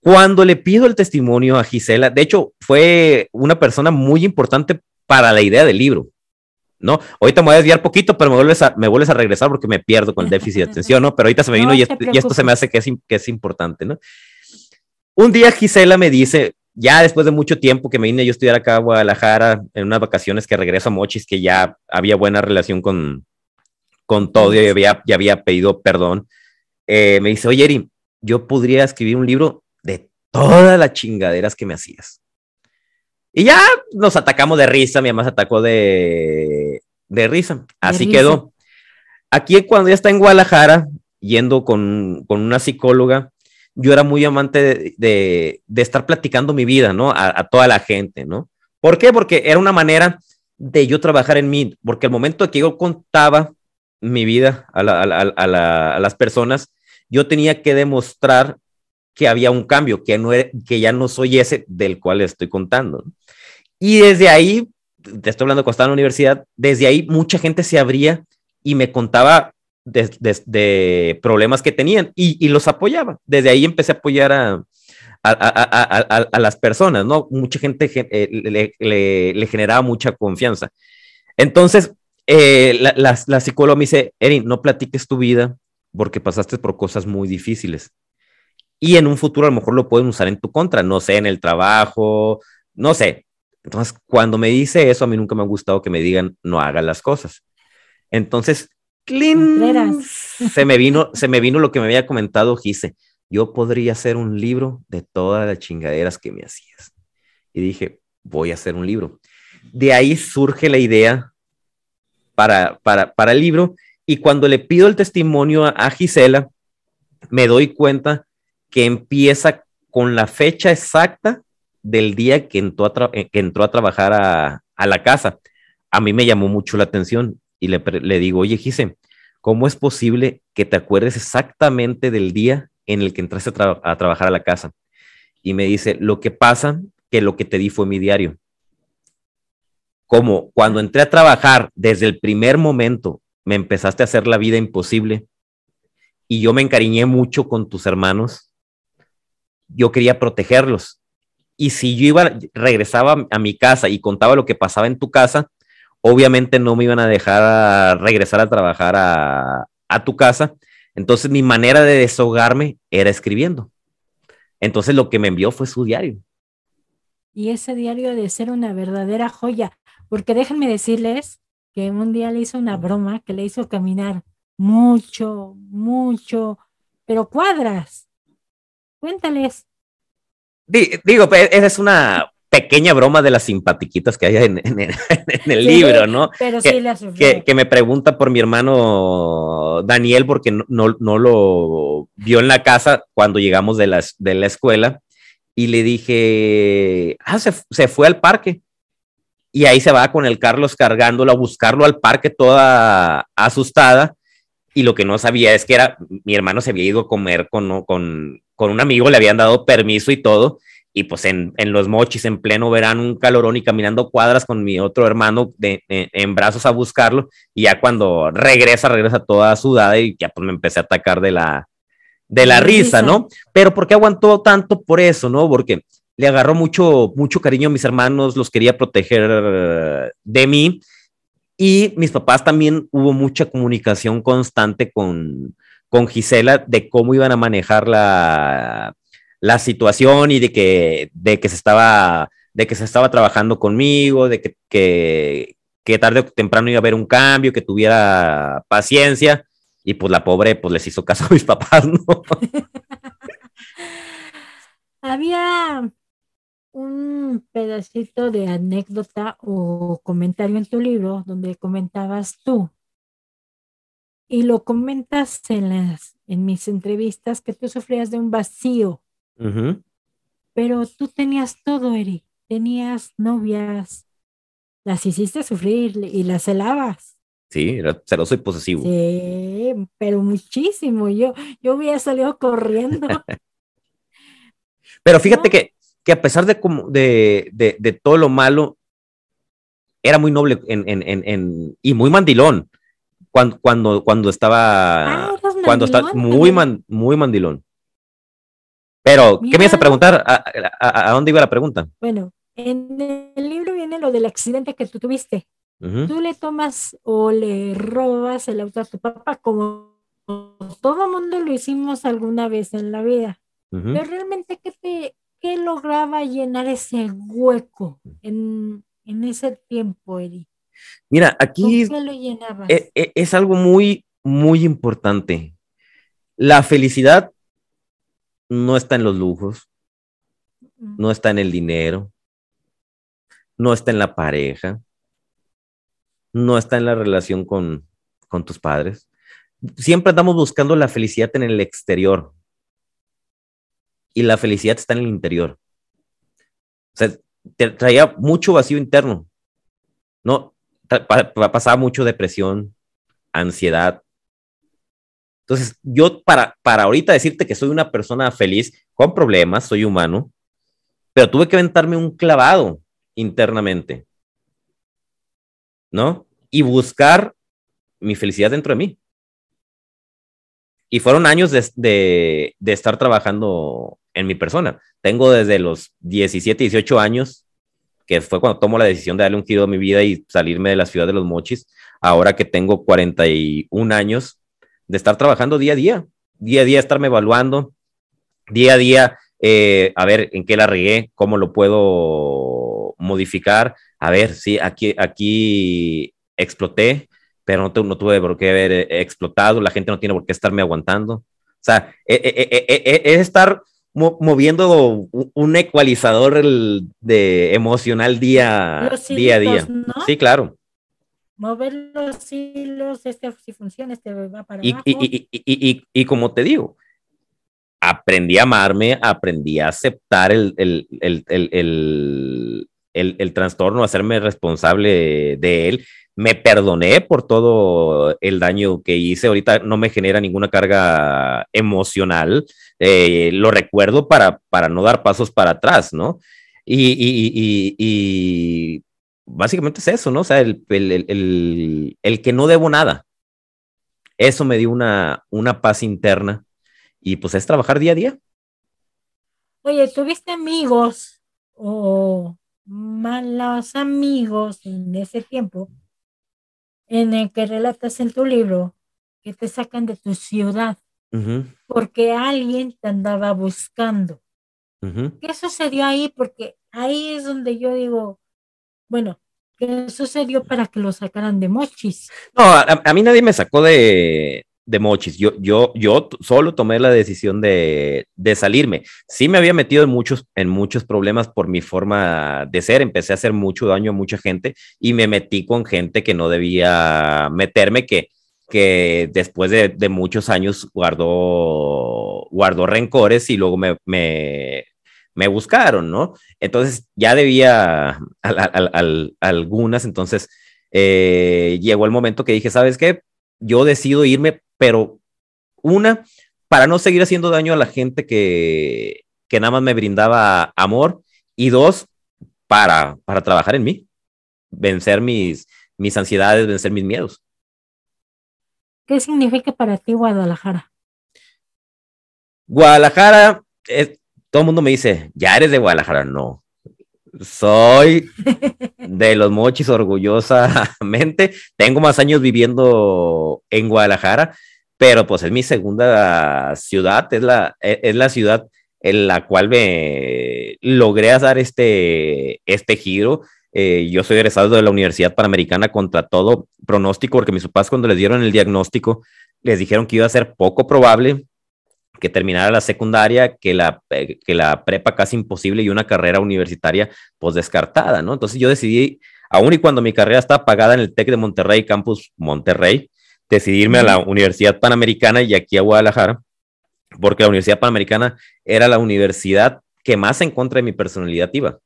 Cuando le pido el testimonio a Gisela, de hecho, fue una persona muy importante para la idea del libro. ¿no? Ahorita me voy a desviar poquito, pero me vuelves a, me vuelves a regresar porque me pierdo con el déficit de atención, ¿no? Pero ahorita se me vino y, esto se me hace que es, que es importante, ¿no? Un día Gisela me dice, ya después de mucho tiempo que me vine yo a estudiar acá a Guadalajara, en unas vacaciones que regreso a Mochis, que ya había buena relación con, con todo y había, ya había pedido perdón, eh, me dice, oye, Eri, yo podría escribir un libro de todas las chingaderas que me hacías. Y ya nos atacamos de risa, mi mamá se atacó de, de risa. Así quedó. Aquí cuando ya está en Guadalajara, yendo con, con una psicóloga, yo era muy amante de, de, estar platicando mi vida, ¿no? A, a, toda la gente, ¿no? ¿Por qué? Porque era una manera de yo trabajar en mí, porque el momento que yo contaba mi vida a, las personas, yo tenía que demostrar que había un cambio, que, no, que ya no soy ese del cual estoy contando. Y desde ahí, te estoy hablando cuando estaba en la universidad, desde ahí mucha gente se abría y me contaba de, problemas que tenían y, los apoyaba. Desde ahí empecé a apoyar a, las personas, ¿no? Mucha gente eh, le, generaba mucha confianza. Entonces, eh, la, la, psicóloga me dice, Erin, no platiques tu vida porque pasaste por cosas muy difíciles. Y en un futuro a lo mejor lo pueden usar en tu contra, no sé, en el trabajo, no sé. Entonces, cuando me dice eso, a mí nunca me ha gustado que me digan, no haga las cosas. Entonces, se me vino, se me vino lo que me había comentado Gise. Yo podría hacer un libro de todas las chingaderas que me hacías. Y dije, voy a hacer un libro. De ahí surge la idea para, para, el libro. Y cuando le pido el testimonio a, Gisela, me doy cuenta que empieza con la fecha exacta del día que entró a, que entró a trabajar a, la casa. A mí me llamó mucho la atención y le, le digo, oye, Gise, ¿cómo es posible que te acuerdes exactamente del día en el que entraste a, a, trabajar a la casa? Y me dice, lo que pasa que lo que te di fue mi diario como cuando entré a trabajar, desde el primer momento me empezaste a hacer la vida imposible y yo me encariñé mucho con tus hermanos, yo quería protegerlos. Y si yo iba, regresaba a mi casa y contaba lo que pasaba en tu casa, obviamente no me iban a dejar regresar a trabajar a, a tu casa. Entonces mi manera de desahogarme era escribiendo. Entonces lo que me envió fue su diario. Y ese diario de ser una verdadera joya. Porque déjenme decirles que un día le hizo una broma que le hizo caminar mucho, mucho, pero cuadras. Cuéntales. Digo, pues, esa es una pequeña broma de las simpatiquitas que hay en, el libro, ¿no? Pero que, sí la que, que, me pregunta por mi hermano Daniel porque no, no, no, lo vio en la casa cuando llegamos de la, de la escuela y le dije, ah, se, se, fue al parque. Y ahí se va con el Carlos cargándolo a buscarlo al parque toda asustada. Y lo que no sabía es que era, mi hermano se había ido a comer con, con, con un amigo, le habían dado permiso y todo y pues en, en, los mochis en pleno verano, un calorón y caminando cuadras con mi otro hermano de, de, en brazos a buscarlo y ya cuando regresa, regresa toda sudada y ya pues me empecé a atacar de la, de la risa, ¿no? Pero ¿por qué aguantó tanto por eso, no? Porque le agarró mucho, mucho cariño a mis hermanos, los quería proteger de mí y mis papás también hubo mucha comunicación constante con, con Gisela de cómo iban a manejar la la situación y de que, de que se estaba de que se estaba trabajando conmigo, de que, que, que, tarde o temprano iba a haber un cambio, que tuviera paciencia, y pues la pobre pues les hizo caso a mis papás, ¿no? Había un pedacito de anécdota o comentario en tu libro donde comentabas tú, y lo comentas en, las, en mis entrevistas, que tú sufrías de un vacío Uh -huh. Pero tú tenías todo, Eri. Tenías novias. Las hiciste sufrir y las celabas. Sí, era celoso y posesivo. Sí, pero muchísimo. Yo, yo hubiera salido corriendo. pero fíjate ¿No? que, que, a pesar de, de, de, de, todo lo malo, era muy noble en, en, en, en y muy mandilón. Cuando, cuando, cuando estaba. Ah, cuando muy, man, muy mandilón. Pero, Mira, ¿qué me ibas a preguntar? ¿A, a, a, dónde iba la pregunta? Bueno, en el libro viene lo del accidente que tú tuviste. Uh -huh. Tú le tomas o le robas el auto a tu papá, como todo mundo lo hicimos alguna vez en la vida. Uh -huh. Pero realmente, ¿qué, te, qué lograba llenar ese hueco en, en ese tiempo, Eri? Mira, aquí qué lo llenabas? Es, es algo muy, muy importante. La felicidad no está en los lujos, no está en el dinero, no está en la pareja, no está en la relación con, con tus padres. Siempre andamos buscando la felicidad en el exterior y la felicidad está en el interior. O sea, traía mucho vacío interno, ¿no? Pasaba mucho depresión, ansiedad, entonces, yo para, para ahorita decirte que soy una persona feliz, con problemas, soy humano, pero tuve que aventarme un clavado internamente, ¿no? Y buscar mi felicidad dentro de mí. Y fueron años de, de estar trabajando en mi persona. Tengo desde los 17, 18 años, que fue cuando tomo la decisión de darle un giro a mi vida y salirme de la ciudad de los mochis, ahora que tengo 41 años, de estar trabajando día a día, día a día estarme evaluando, día a día eh, a ver en qué la regué, cómo lo puedo modificar, a ver sí, aquí, aquí exploté, pero no, no, tuve por qué haber eh, explotado, la gente no tiene por qué estarme aguantando. O sea, es, es, es estar moviendo un ecualizador de emocional día, día a día. ¿no? Sí, claro mover los hilos, este si funciona, este va para y, abajo. Y, y, y, y, como te digo, aprendí a amarme, aprendí a aceptar el, el, el, el, el, trastorno, hacerme responsable de él. Me perdoné por todo el daño que hice. Ahorita no me genera ninguna carga emocional. Eh, lo recuerdo para, para no dar pasos para atrás, ¿no? Y, y, y, y, básicamente es eso, ¿no? O sea, el, el, el, el, que no debo nada. Eso me dio una, una paz interna y pues es trabajar día a día. Oye, ¿tuviste amigos o malos amigos en ese tiempo en el que relatas en tu libro que te sacan de tu ciudad uh -huh. porque alguien te andaba buscando? Uh -huh. ¿Qué sucedió ahí? Porque ahí es donde yo digo, bueno, ¿Qué sucedió para que lo sacaran de Mochis? No, a, mí nadie me sacó de, de Mochis. Yo, yo, yo solo tomé la decisión de, de, salirme. Sí me había metido en muchos, en muchos problemas por mi forma de ser. Empecé a hacer mucho daño a mucha gente y me metí con gente que no debía meterme, que, que después de, de muchos años guardó, guardó rencores y luego me, me, me buscaron, ¿no? Entonces ya debía algunas, entonces eh, llegó el momento que dije, ¿sabes qué? Yo decido irme, pero una, para no seguir haciendo daño a la gente que, que nada más me brindaba amor, y dos, para, para trabajar en mí, vencer mis, mis ansiedades, vencer mis miedos. ¿Qué significa para ti Guadalajara? Guadalajara es, todo el mundo me dice, ya eres de Guadalajara. No, soy de los mochis orgullosamente. Tengo más años viviendo en Guadalajara, pero pues es mi segunda ciudad, es la, es la ciudad en la cual me logré dar este, este giro. Eh, yo soy egresado de la Universidad Panamericana contra todo pronóstico, porque mis papás cuando les dieron el diagnóstico, les dijeron que iba a ser poco probable que terminara la secundaria, que la, eh, que la prepa casi imposible y una carrera universitaria pues descartada, ¿no? Entonces yo decidí, aún y cuando mi carrera estaba pagada en el TEC de Monterrey, Campus Monterrey, decidirme a la Universidad Panamericana y aquí a Guadalajara, porque la Universidad Panamericana era la universidad que más en contra de mi personalidad iba,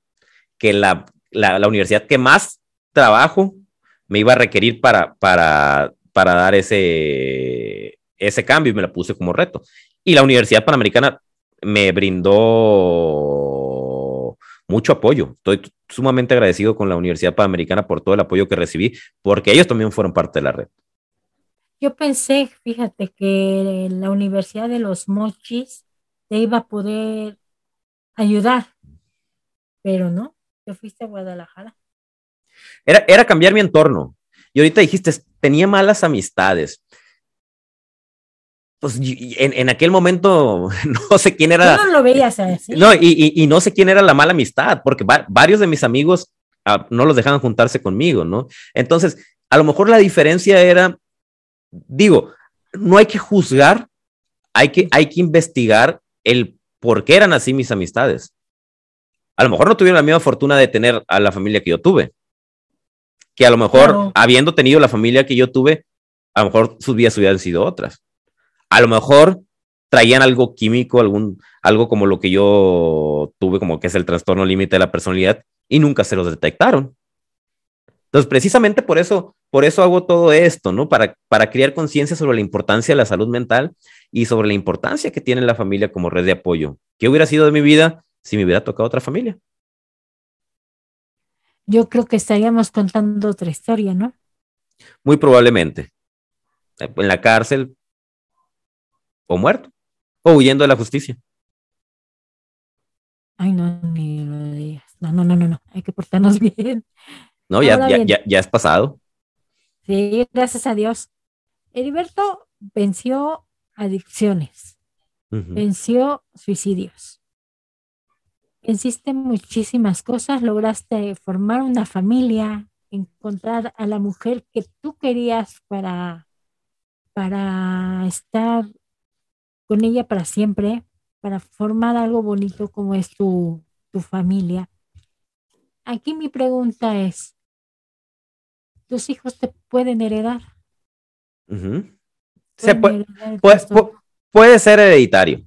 que la, la, la universidad que más trabajo me iba a requerir para, para, para dar ese, ese cambio y me la puse como reto. Y la Universidad Panamericana me brindó mucho apoyo. Estoy sumamente agradecido con la Universidad Panamericana por todo el apoyo que recibí, porque ellos también fueron parte de la red. Yo pensé, fíjate, que la Universidad de los Mochis te iba a poder ayudar, pero no, te fuiste a Guadalajara. Era, era cambiar mi entorno. Y ahorita dijiste, tenía malas amistades pues en, en, aquel momento no sé quién era. no lo veías así. No, y, y, no sé quién era la mala amistad, porque varios de mis amigos ah, no los dejaban juntarse conmigo, ¿no? Entonces, a lo mejor la diferencia era, digo, no hay que juzgar, hay que, hay que investigar el por qué eran así mis amistades. A lo mejor no tuvieron la misma fortuna de tener a la familia que yo tuve. Que a lo mejor, habiendo tenido la familia que yo tuve, a lo mejor sus vidas hubieran sido otras a lo mejor traían algo químico, algún, algo como lo que yo tuve, como que es el trastorno límite de la personalidad, y nunca se los detectaron. Entonces, precisamente por eso, por eso hago todo esto, ¿no? Para, para crear conciencia sobre la importancia de la salud mental y sobre la importancia que tiene la familia como red de apoyo. ¿Qué hubiera sido de mi vida si me hubiera tocado otra familia? Yo creo que estaríamos contando otra historia, ¿no? Muy probablemente. En la cárcel, o muerto, o huyendo de la justicia. Ay, no, ni lo digas. No, no, no, no, no. Hay que portarnos bien. No, ya, ya, ya, ya, es pasado. Sí, gracias a Dios. Heriberto venció adicciones, venció suicidios. Venciste muchísimas cosas, lograste formar una familia, encontrar a la mujer que tú querías para, para estar con ella para siempre, para formar algo bonito como es tu, familia. Aquí mi pregunta es, ¿tus hijos te pueden heredar? puede, ser hereditario,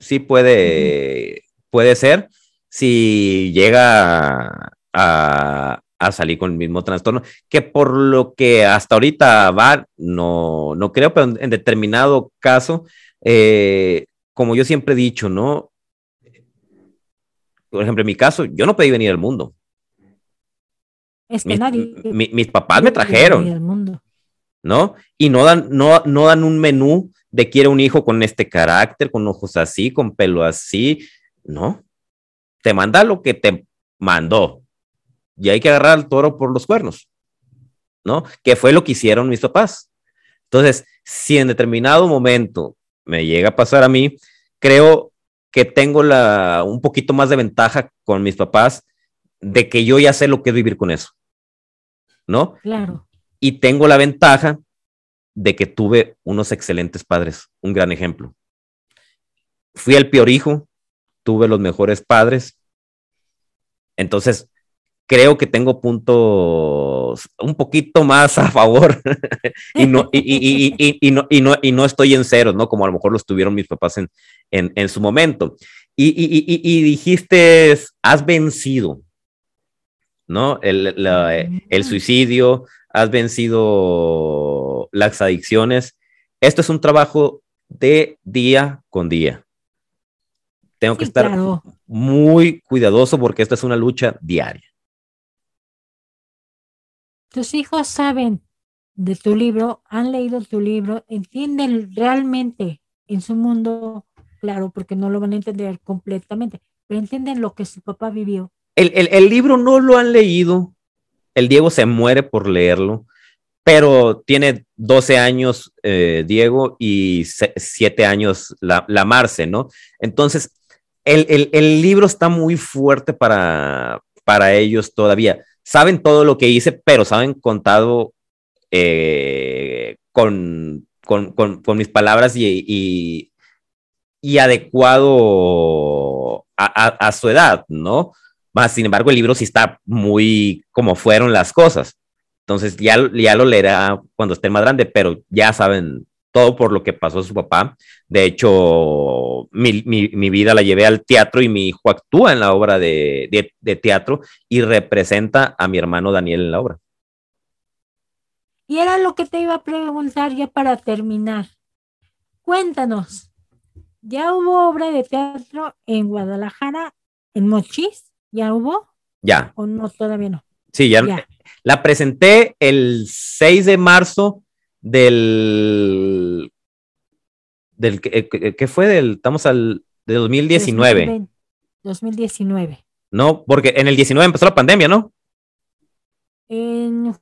sí puede, puede ser si llega a, a, salir con el mismo trastorno, que por lo que hasta ahorita va, no, no creo, pero en determinado caso eh, como yo siempre he dicho, ¿no? Por ejemplo, en mi caso, yo no pedí venir al mundo. Es que mis, nadie. mis papás me trajeron. ¿No? Y no dan, no, no dan un menú de quiere un hijo con este carácter, con ojos así, con pelo así. No. Te manda lo que te mandó. Y hay que agarrar al toro por los cuernos. ¿No? Que fue lo que hicieron mis papás. Entonces, si en determinado momento me llega a pasar a mí, creo que tengo la, un poquito más de ventaja con mis papás de que yo ya sé lo que es vivir con eso. ¿no? Claro. Y tengo la ventaja de que tuve unos excelentes padres, un gran ejemplo. Fui el peor hijo, tuve los mejores padres. Entonces, creo que tengo un poquito más a favor y, no, y, no, y, no, y no estoy en ceros, ¿no? Como a lo mejor los tuvieron mis papás en, en, en su momento. Y, dijiste, has vencido, ¿no? El, el suicidio, has vencido las adicciones. Esto es un trabajo de día con día. Tengo que estar muy cuidadoso porque esta es una lucha diaria. Tus hijos saben de tu libro, han leído tu libro, entienden realmente en su mundo, claro, porque no lo van a entender completamente, pero entienden lo que su papá vivió. El, libro no lo han leído, el Diego se muere por leerlo, pero tiene 12 años eh, Diego y 7 años la, la, Marce, ¿no? Entonces, el, el, libro está muy fuerte para, para ellos todavía saben todo lo que hice, pero saben contado eh, con, con, con, mis palabras y, y, adecuado a, su edad, ¿no? Más, sin embargo, el libro sí está muy como fueron las cosas. Entonces ya, ya lo leerá cuando esté más grande, pero ya saben todo por lo que pasó su papá. De hecho, mi, vida la llevé al teatro y mi hijo actúa en la obra de, teatro y representa a mi hermano Daniel en la obra. Y era lo que te iba a preguntar ya para terminar. Cuéntanos, ¿ya hubo obra de teatro en Guadalajara, en Mochis? ¿Ya hubo? Ya. ¿O no, todavía no? Sí, ya. ya. La presenté el 6 de marzo del, del eh, ¿qué fue? Del, estamos al, de 2019. 2019. No, porque en el 19 empezó la pandemia, ¿no? En,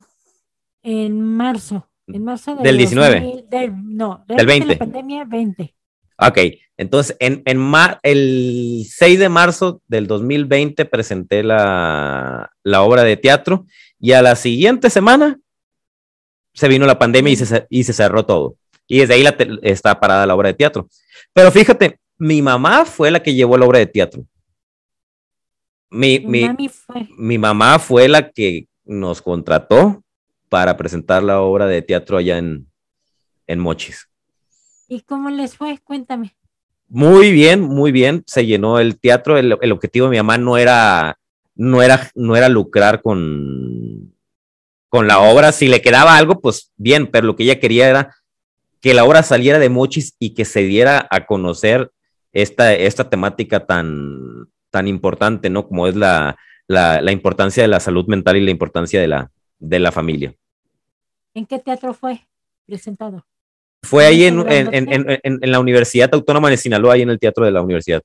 en marzo. En marzo del, 19. no, del 20. La pandemia 20. Ok, entonces en, en el 6 de marzo del 2020 presenté la, la obra de teatro y a la siguiente semana se vino la pandemia y se, y se cerró todo. Y desde ahí la está parada la obra de teatro. Pero fíjate, mi mamá fue la que llevó la obra de teatro. Mi, mi, mi mamá fue la que nos contrató para presentar la obra de teatro allá en, en Mochis. ¿Y cómo les fue? Cuéntame. Muy bien, muy bien. Se llenó el teatro. El, el objetivo de mi mamá no era, no era, no era lucrar con, con la obra. Si le quedaba algo, pues bien, pero lo que ella quería era que la obra saliera de Mochis y que se diera a conocer esta, esta temática tan, tan importante, ¿no? Como es la, la, importancia de la salud mental y la importancia de la, de la familia. ¿En qué teatro fue presentado? Fue ahí en, en, en, en, la Universidad Autónoma de Sinaloa, ahí en el Teatro de la Universidad.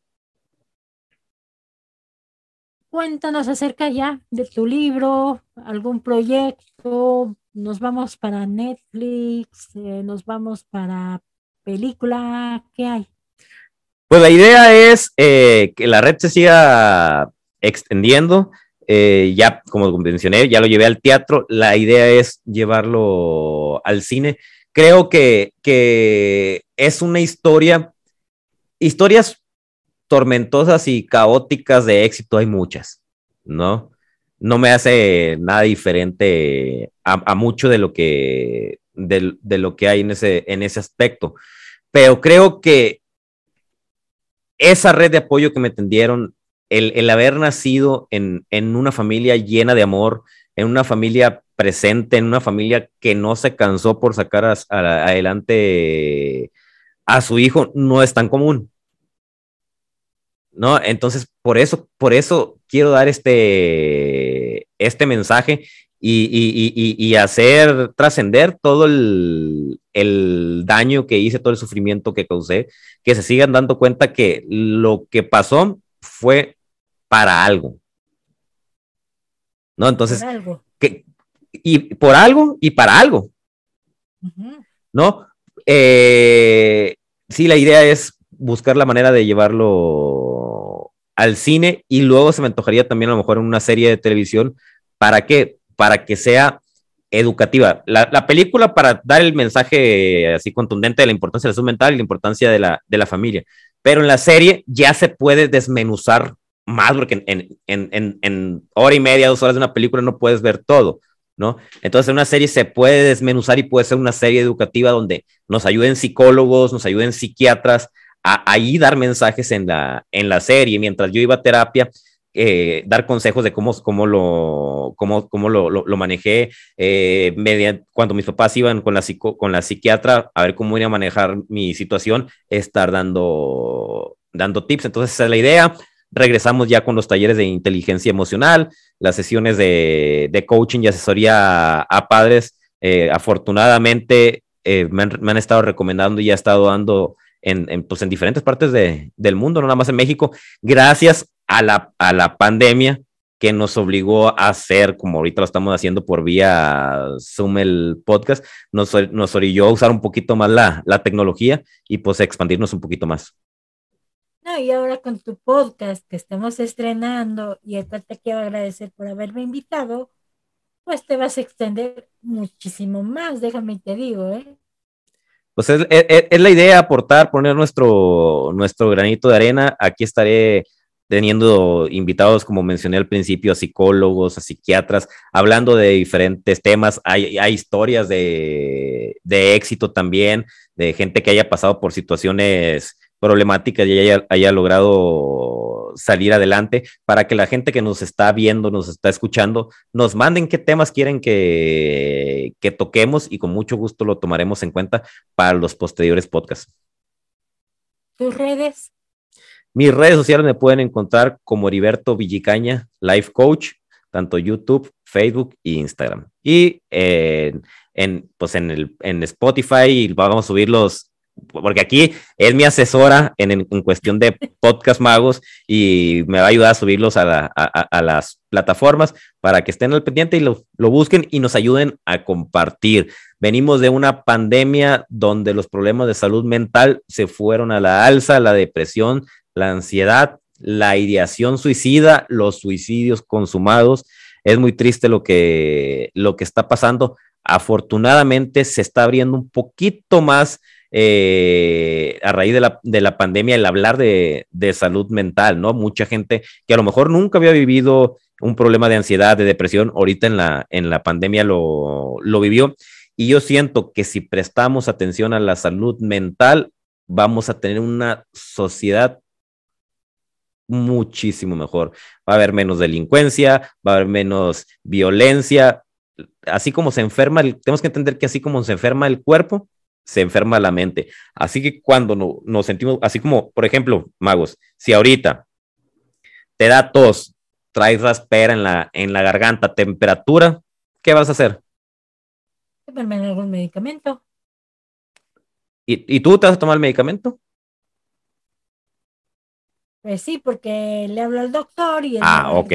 Cuéntanos acerca ya de tu libro, algún proyecto, nos vamos para Netflix, eh, nos vamos para película, ¿qué hay? Pues la idea es eh, que la red se siga extendiendo. Eh, ya, como mencioné, ya lo llevé al teatro. La idea es llevarlo al cine. Creo que, que es una historia, historias tormentosas y caóticas de éxito hay muchas, ¿no? No me hace nada diferente a, mucho de lo que de, lo que hay en ese, en ese aspecto. Pero creo que esa red de apoyo que me tendieron, el, haber nacido en, una familia llena de amor, en una familia presente, en una familia que no se cansó por sacar adelante a su hijo, no es tan común. ¿no? Entonces, por eso, por eso quiero dar este, este mensaje y, hacer trascender todo el, daño que hice, todo el sufrimiento que causé, que se sigan dando cuenta que lo que pasó fue para algo. ¿No? Entonces, Que, y por algo y para algo. ¿No? Eh, sí, la idea es buscar la manera de llevarlo al cine y luego se me antojaría también a lo mejor en una serie de televisión. ¿Para qué? Para que sea educativa. La, la, película para dar el mensaje así contundente de la importancia de la salud mental y la importancia de la, de la familia. Pero en la serie ya se puede desmenuzar más, porque en, en, en, en, hora y media, dos horas de una película no puedes ver todo, ¿no? Entonces, en una serie se puede desmenuzar y puede ser una serie educativa donde nos ayuden psicólogos, nos ayuden psiquiatras a ahí dar mensajes en la, en la serie. Mientras yo iba a terapia, eh, dar consejos de cómo, cómo lo, cómo, cómo lo, lo, manejé. Eh, cuando mis papás iban con la, psico, con la psiquiatra a ver cómo iba a manejar mi situación, estar dando, dando tips. Entonces, esa es la idea. Regresamos ya con los talleres de inteligencia emocional, las sesiones de, de coaching y asesoría a, a padres. Eh, afortunadamente, eh, me han, me, han, estado recomendando y ha estado dando en, pues en diferentes partes de, del mundo, no nada más en México, gracias a la, a la pandemia que nos obligó a hacer, como ahorita lo estamos haciendo por vía Zoom el podcast, nos, nos orilló a usar un poquito más la, la tecnología y pues expandirnos un poquito más. No, y ahora con tu podcast que estamos estrenando y acá te quiero agradecer por haberme invitado, pues te vas a extender muchísimo más, déjame te digo, ¿eh? Pues es, la idea, aportar, poner nuestro, nuestro granito de arena. Aquí estaré teniendo invitados, como mencioné al principio, a psicólogos, a psiquiatras, hablando de diferentes temas. Hay, hay historias de, de, éxito también, de gente que haya pasado por situaciones problemáticas y haya, haya, logrado salir adelante, para que la gente que nos está viendo, nos está escuchando, nos manden qué temas quieren que, que toquemos y con mucho gusto lo tomaremos en cuenta para los posteriores podcasts. ¿Tus redes? Mis redes sociales me pueden encontrar como Heriberto Villicaña, Life Coach, tanto YouTube, Facebook e Instagram. Y eh, en, pues en, el, en Spotify vamos a subirlos, porque aquí es mi asesora en, en, cuestión de podcast magos y me va a ayudar a subirlos a, la, a, a las plataformas para que estén al pendiente y lo, lo busquen y nos ayuden a compartir. Venimos de una pandemia donde los problemas de salud mental se fueron a la alza, la depresión la ansiedad, la ideación suicida, los suicidios consumados. Es muy triste lo que, lo que está pasando. Afortunadamente se está abriendo un poquito más eh, a raíz de la, de la, pandemia el hablar de, de, salud mental, ¿no? Mucha gente que a lo mejor nunca había vivido un problema de ansiedad, de depresión, ahorita en la, en la pandemia lo, lo vivió. Y yo siento que si prestamos atención a la salud mental, vamos a tener una sociedad muchísimo mejor. Va a haber menos delincuencia, va a haber menos violencia. Así como se enferma, tenemos que entender que así como se enferma el cuerpo, se enferma la mente. Así que cuando no, nos sentimos, así como, por ejemplo, magos, si ahorita te da tos, traes raspera en la, en la garganta, temperatura, ¿qué vas a hacer? Tomarme algún medicamento. ¿Y, ¿Y tú te vas a tomar el medicamento? Pues sí, porque le hablo al doctor y... Ah, ok.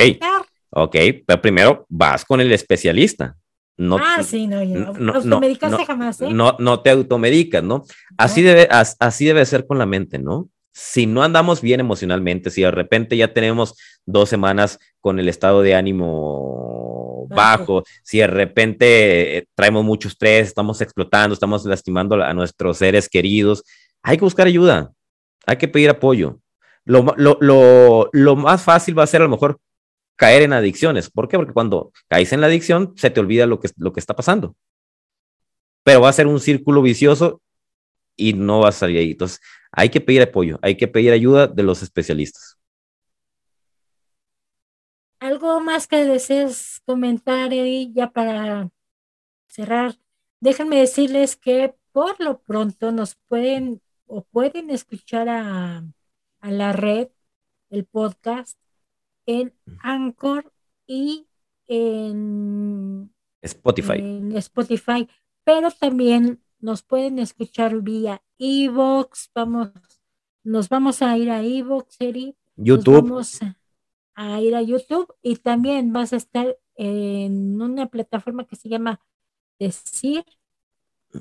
Ok, pero primero vas con el especialista. No, ah, sí, no, yo, no, automedicarse no, jamás, ¿eh? No, no te automedicas, ¿no? Así, Debe, as, así debe ser con la mente, ¿no? Si no andamos bien emocionalmente, si de repente ya tenemos dos semanas con el estado de ánimo bajo, bajo si de repente eh, traemos mucho estrés, estamos explotando, estamos lastimando a nuestros seres queridos, hay que buscar ayuda, hay que pedir apoyo lo, lo, lo, lo, más fácil va a ser a lo mejor caer en adicciones. ¿Por qué? Porque cuando caes en la adicción se te olvida lo que, lo que está pasando. Pero va a ser un círculo vicioso y no va a salir ahí. Entonces, hay que pedir apoyo, hay que pedir ayuda de los especialistas. ¿Algo más que desees comentar, Eddie, ya para cerrar? Déjenme decirles que por lo pronto nos pueden o pueden escuchar a a la red, el podcast, en Anchor y en Spotify. En Spotify, pero también nos pueden escuchar vía Evox, vamos, nos vamos a ir a Evox, YouTube. vamos a ir a YouTube y también vas a estar en una plataforma que se llama Decir.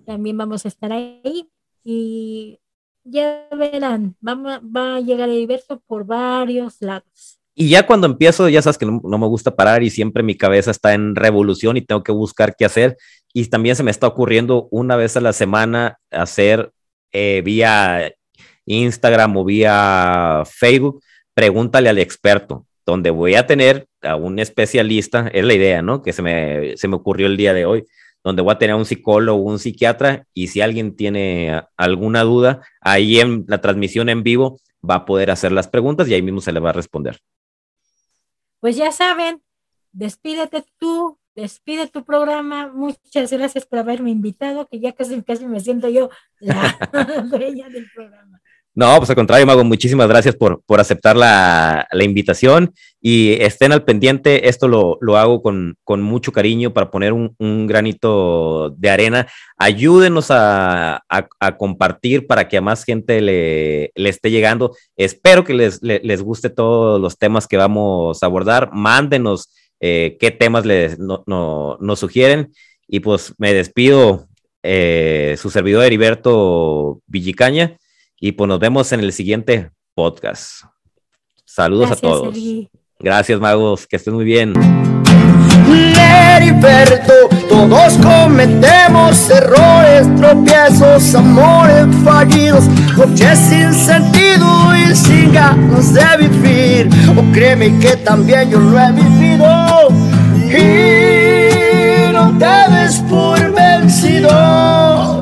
También vamos a estar ahí y ya verán, va, va a llegar Heriberto por varios lados. Y ya cuando empiezo, ya sabes que no, me gusta parar y siempre mi cabeza está en revolución y tengo que buscar qué hacer. Y también se me está ocurriendo una vez a la semana hacer eh, vía Instagram o vía Facebook, pregúntale al experto, donde voy a tener a un especialista, es la idea, ¿no? Que se me, se me ocurrió el día de hoy, donde voy a tener a un psicólogo, un psiquiatra, y si alguien tiene alguna duda, ahí en la transmisión en vivo va a poder hacer las preguntas y ahí mismo se le va a responder. Pues ya saben, despídete tú, despide tu programa. Muchas gracias por haberme invitado, que ya casi, casi me siento yo la dueña del programa. No, pues al contrario, Mago, muchísimas gracias por, por aceptar la, la, invitación y estén al pendiente. Esto lo, lo hago con, con, mucho cariño para poner un, un granito de arena. Ayúdenos a, a, a, compartir para que a más gente le, le esté llegando. Espero que les, les, les, guste todos los temas que vamos a abordar. Mándenos eh, qué temas les, no, no, nos sugieren y pues me despido. Eh, su servidor Heriberto Villicaña y pues nos vemos en el siguiente podcast. Saludos a todos. Gracias, magos. Que estén muy bien. Heriberto, todos cometemos errores, tropiezos, amores fallidos, noches sin sentido y sin ganas de vivir. O créeme que también yo lo he vivido. Y no te des por vencido.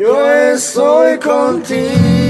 Yo estoy contigo.